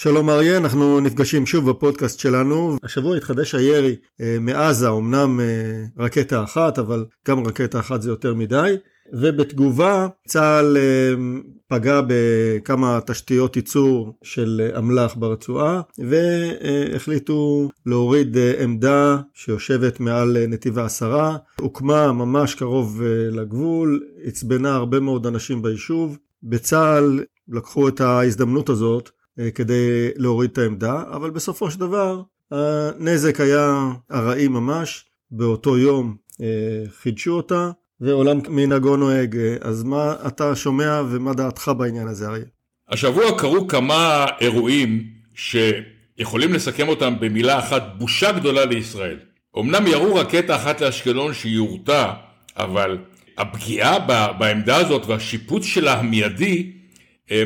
שלום אריה, אנחנו נפגשים שוב בפודקאסט שלנו. השבוע התחדש הירי אה, מעזה, אמנם אה, רקטה אחת, אבל גם רקטה אחת זה יותר מדי. ובתגובה צה"ל אה, פגע בכמה תשתיות ייצור של אמל"ח ברצועה והחליטו להוריד אה, עמדה שיושבת מעל נתיב העשרה, הוקמה ממש קרוב אה, לגבול, עצבנה הרבה מאוד אנשים ביישוב. בצה"ל לקחו את ההזדמנות הזאת כדי להוריד את העמדה, אבל בסופו של דבר הנזק היה ארעי ממש, באותו יום חידשו אותה ועולם מנהגו נוהג. אז מה אתה שומע ומה דעתך בעניין הזה, אריה? השבוע קרו כמה אירועים שיכולים לסכם אותם במילה אחת, בושה גדולה לישראל. אמנם ירו רקטה אחת לאשקלון שיורתה, אבל הפגיעה בעמדה הזאת והשיפוץ שלה המיידי אה,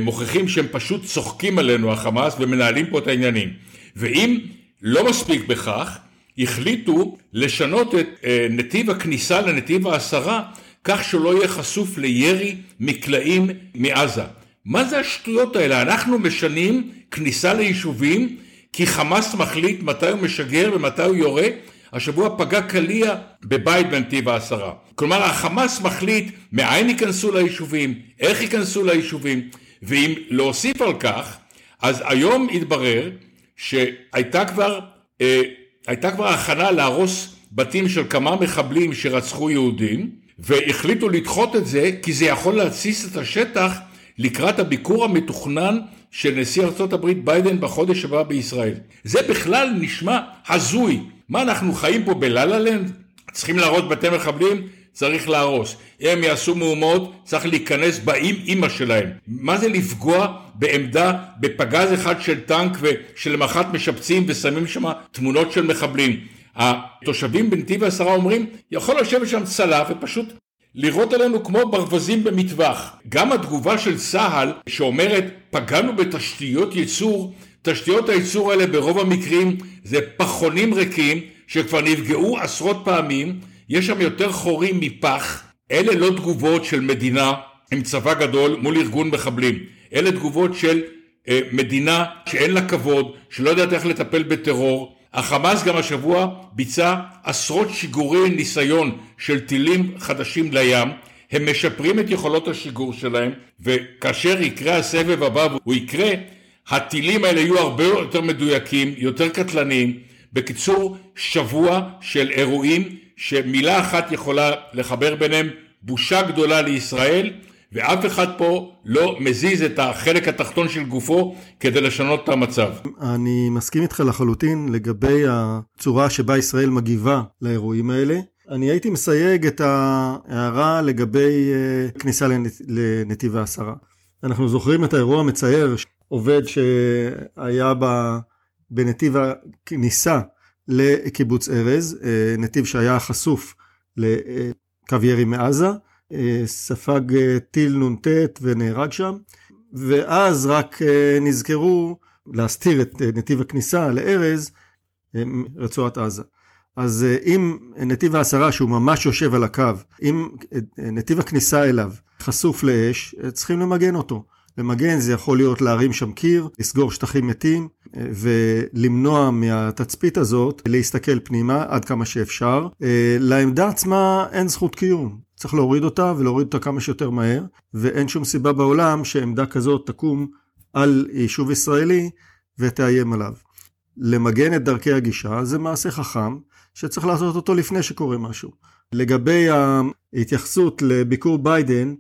מוכיחים שהם פשוט צוחקים עלינו החמאס ומנהלים פה את העניינים. ואם לא מספיק בכך, החליטו לשנות את אה, נתיב הכניסה לנתיב העשרה כך שהוא לא יהיה חשוף לירי מקלעים מעזה. מה זה השטויות האלה? אנחנו משנים כניסה ליישובים כי חמאס מחליט מתי הוא משגר ומתי הוא יורה. השבוע פגע קליע בבית בנתיב העשרה. כלומר החמאס מחליט מאין ייכנסו ליישובים, איך ייכנסו ליישובים, ואם להוסיף על כך, אז היום התברר שהייתה כבר אה, הייתה כבר הכנה להרוס בתים של כמה מחבלים שרצחו יהודים, והחליטו לדחות את זה כי זה יכול להתסיס את השטח לקראת הביקור המתוכנן של נשיא הברית ביידן בחודש הבא בישראל. זה בכלל נשמע הזוי. מה אנחנו חיים פה בלה לנד? צריכים להרוס בתי מחבלים? צריך להרוס. הם יעשו מהומות, צריך להיכנס באים אימא שלהם. מה זה לפגוע בעמדה, בפגז אחד של טנק ושלמחרת משפצים ושמים שם תמונות של מחבלים. התושבים בנתיב העשרה אומרים, יכול לשבת שם צלף ופשוט לירות עלינו כמו ברווזים במטווח. גם התגובה של צה"ל שאומרת, פגענו בתשתיות ייצור, תשתיות הייצור האלה ברוב המקרים זה פחונים ריקים שכבר נפגעו עשרות פעמים יש שם יותר חורים מפח, אלה לא תגובות של מדינה עם צבא גדול מול ארגון מחבלים, אלה תגובות של אה, מדינה שאין לה כבוד, שלא יודעת איך לטפל בטרור. החמאס גם השבוע ביצע עשרות שיגורי ניסיון של טילים חדשים לים, הם משפרים את יכולות השיגור שלהם, וכאשר יקרה הסבב הבא והוא יקרה, הטילים האלה יהיו הרבה יותר מדויקים, יותר קטלניים. בקיצור, שבוע של אירועים שמילה אחת יכולה לחבר ביניהם, בושה גדולה לישראל, ואף אחד פה לא מזיז את החלק התחתון של גופו כדי לשנות את המצב. אני מסכים איתך לחלוטין לגבי הצורה שבה ישראל מגיבה לאירועים האלה. אני הייתי מסייג את ההערה לגבי אה, כניסה לנתיב העשרה. אנחנו זוכרים את האירוע המצער, עובד שהיה בנתיב הכניסה לקיבוץ ארז, אה, נתיב שהיה חשוף לקו ירי מעזה, אה, ספג אה, טיל נ"ט ונהרג שם, ואז רק נזכרו להסתיר את נתיב הכניסה לארז, רצועת עזה. אז אם נתיב העשרה שהוא ממש יושב על הקו, אם נתיב הכניסה אליו חשוף לאש, צריכים למגן אותו. למגן זה יכול להיות להרים שם קיר, לסגור שטחים מתים ולמנוע מהתצפית הזאת להסתכל פנימה עד כמה שאפשר. אה, לעמדה עצמה אין זכות קיום, צריך להוריד אותה ולהוריד אותה כמה שיותר מהר, ואין שום סיבה בעולם שעמדה כזאת תקום על יישוב ישראלי ותאיים עליו. למגן את דרכי הגישה זה מעשה חכם שצריך לעשות אותו לפני שקורה משהו. לגבי ההתייחסות לביקור ביידן,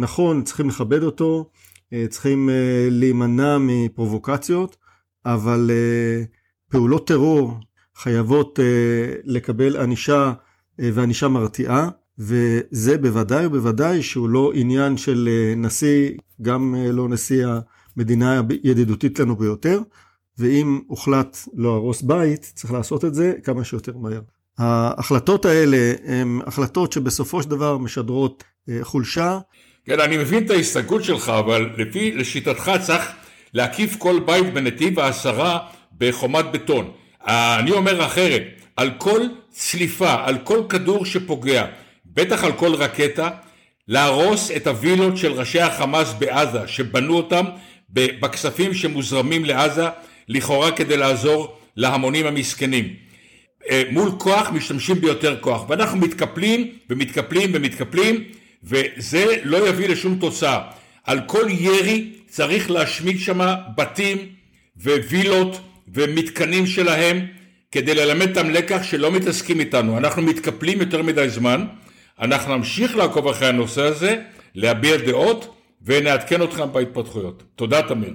נכון, צריכים לכבד אותו, אה, צריכים אה, להימנע מפרובוקציות, אבל אה, פעולות טרור חייבות לקבל ענישה וענישה מרתיעה, וזה בוודאי ובוודאי שהוא לא עניין של נשיא, גם לא נשיא המדינה הידידותית לנו ביותר, ואם הוחלט להרוס בית, צריך לעשות את זה כמה שיותר מהר. ההחלטות האלה הן החלטות שבסופו של דבר משדרות אה, חולשה. כן, אני מבין את ההסתייגות שלך, אבל לפי, לשיטתך צריך להקיף כל בית בנתיב העשרה בחומת בטון. אני אומר אחרת, על כל צליפה, על כל כדור שפוגע, בטח על כל רקטה, להרוס את הווילות של ראשי החמאס בעזה, שבנו אותם בכספים שמוזרמים לעזה, לכאורה כדי לעזור להמונים המסכנים. אה, מול כוח משתמשים ביותר כוח, ואנחנו מתקפלים ומתקפלים ומתקפלים, וזה לא יביא לשום תוצאה. על כל ירי צריך להשמיד שם בתים ווילות ומתקנים שלהם כדי ללמד אותם לקח שלא מתעסקים איתנו. אנחנו מתקפלים יותר מדי זמן, אנחנו נמשיך לעקוב אחרי הנושא הזה, להביע דעות ונעדכן אתכם בהתפתחויות. תודה תמיר.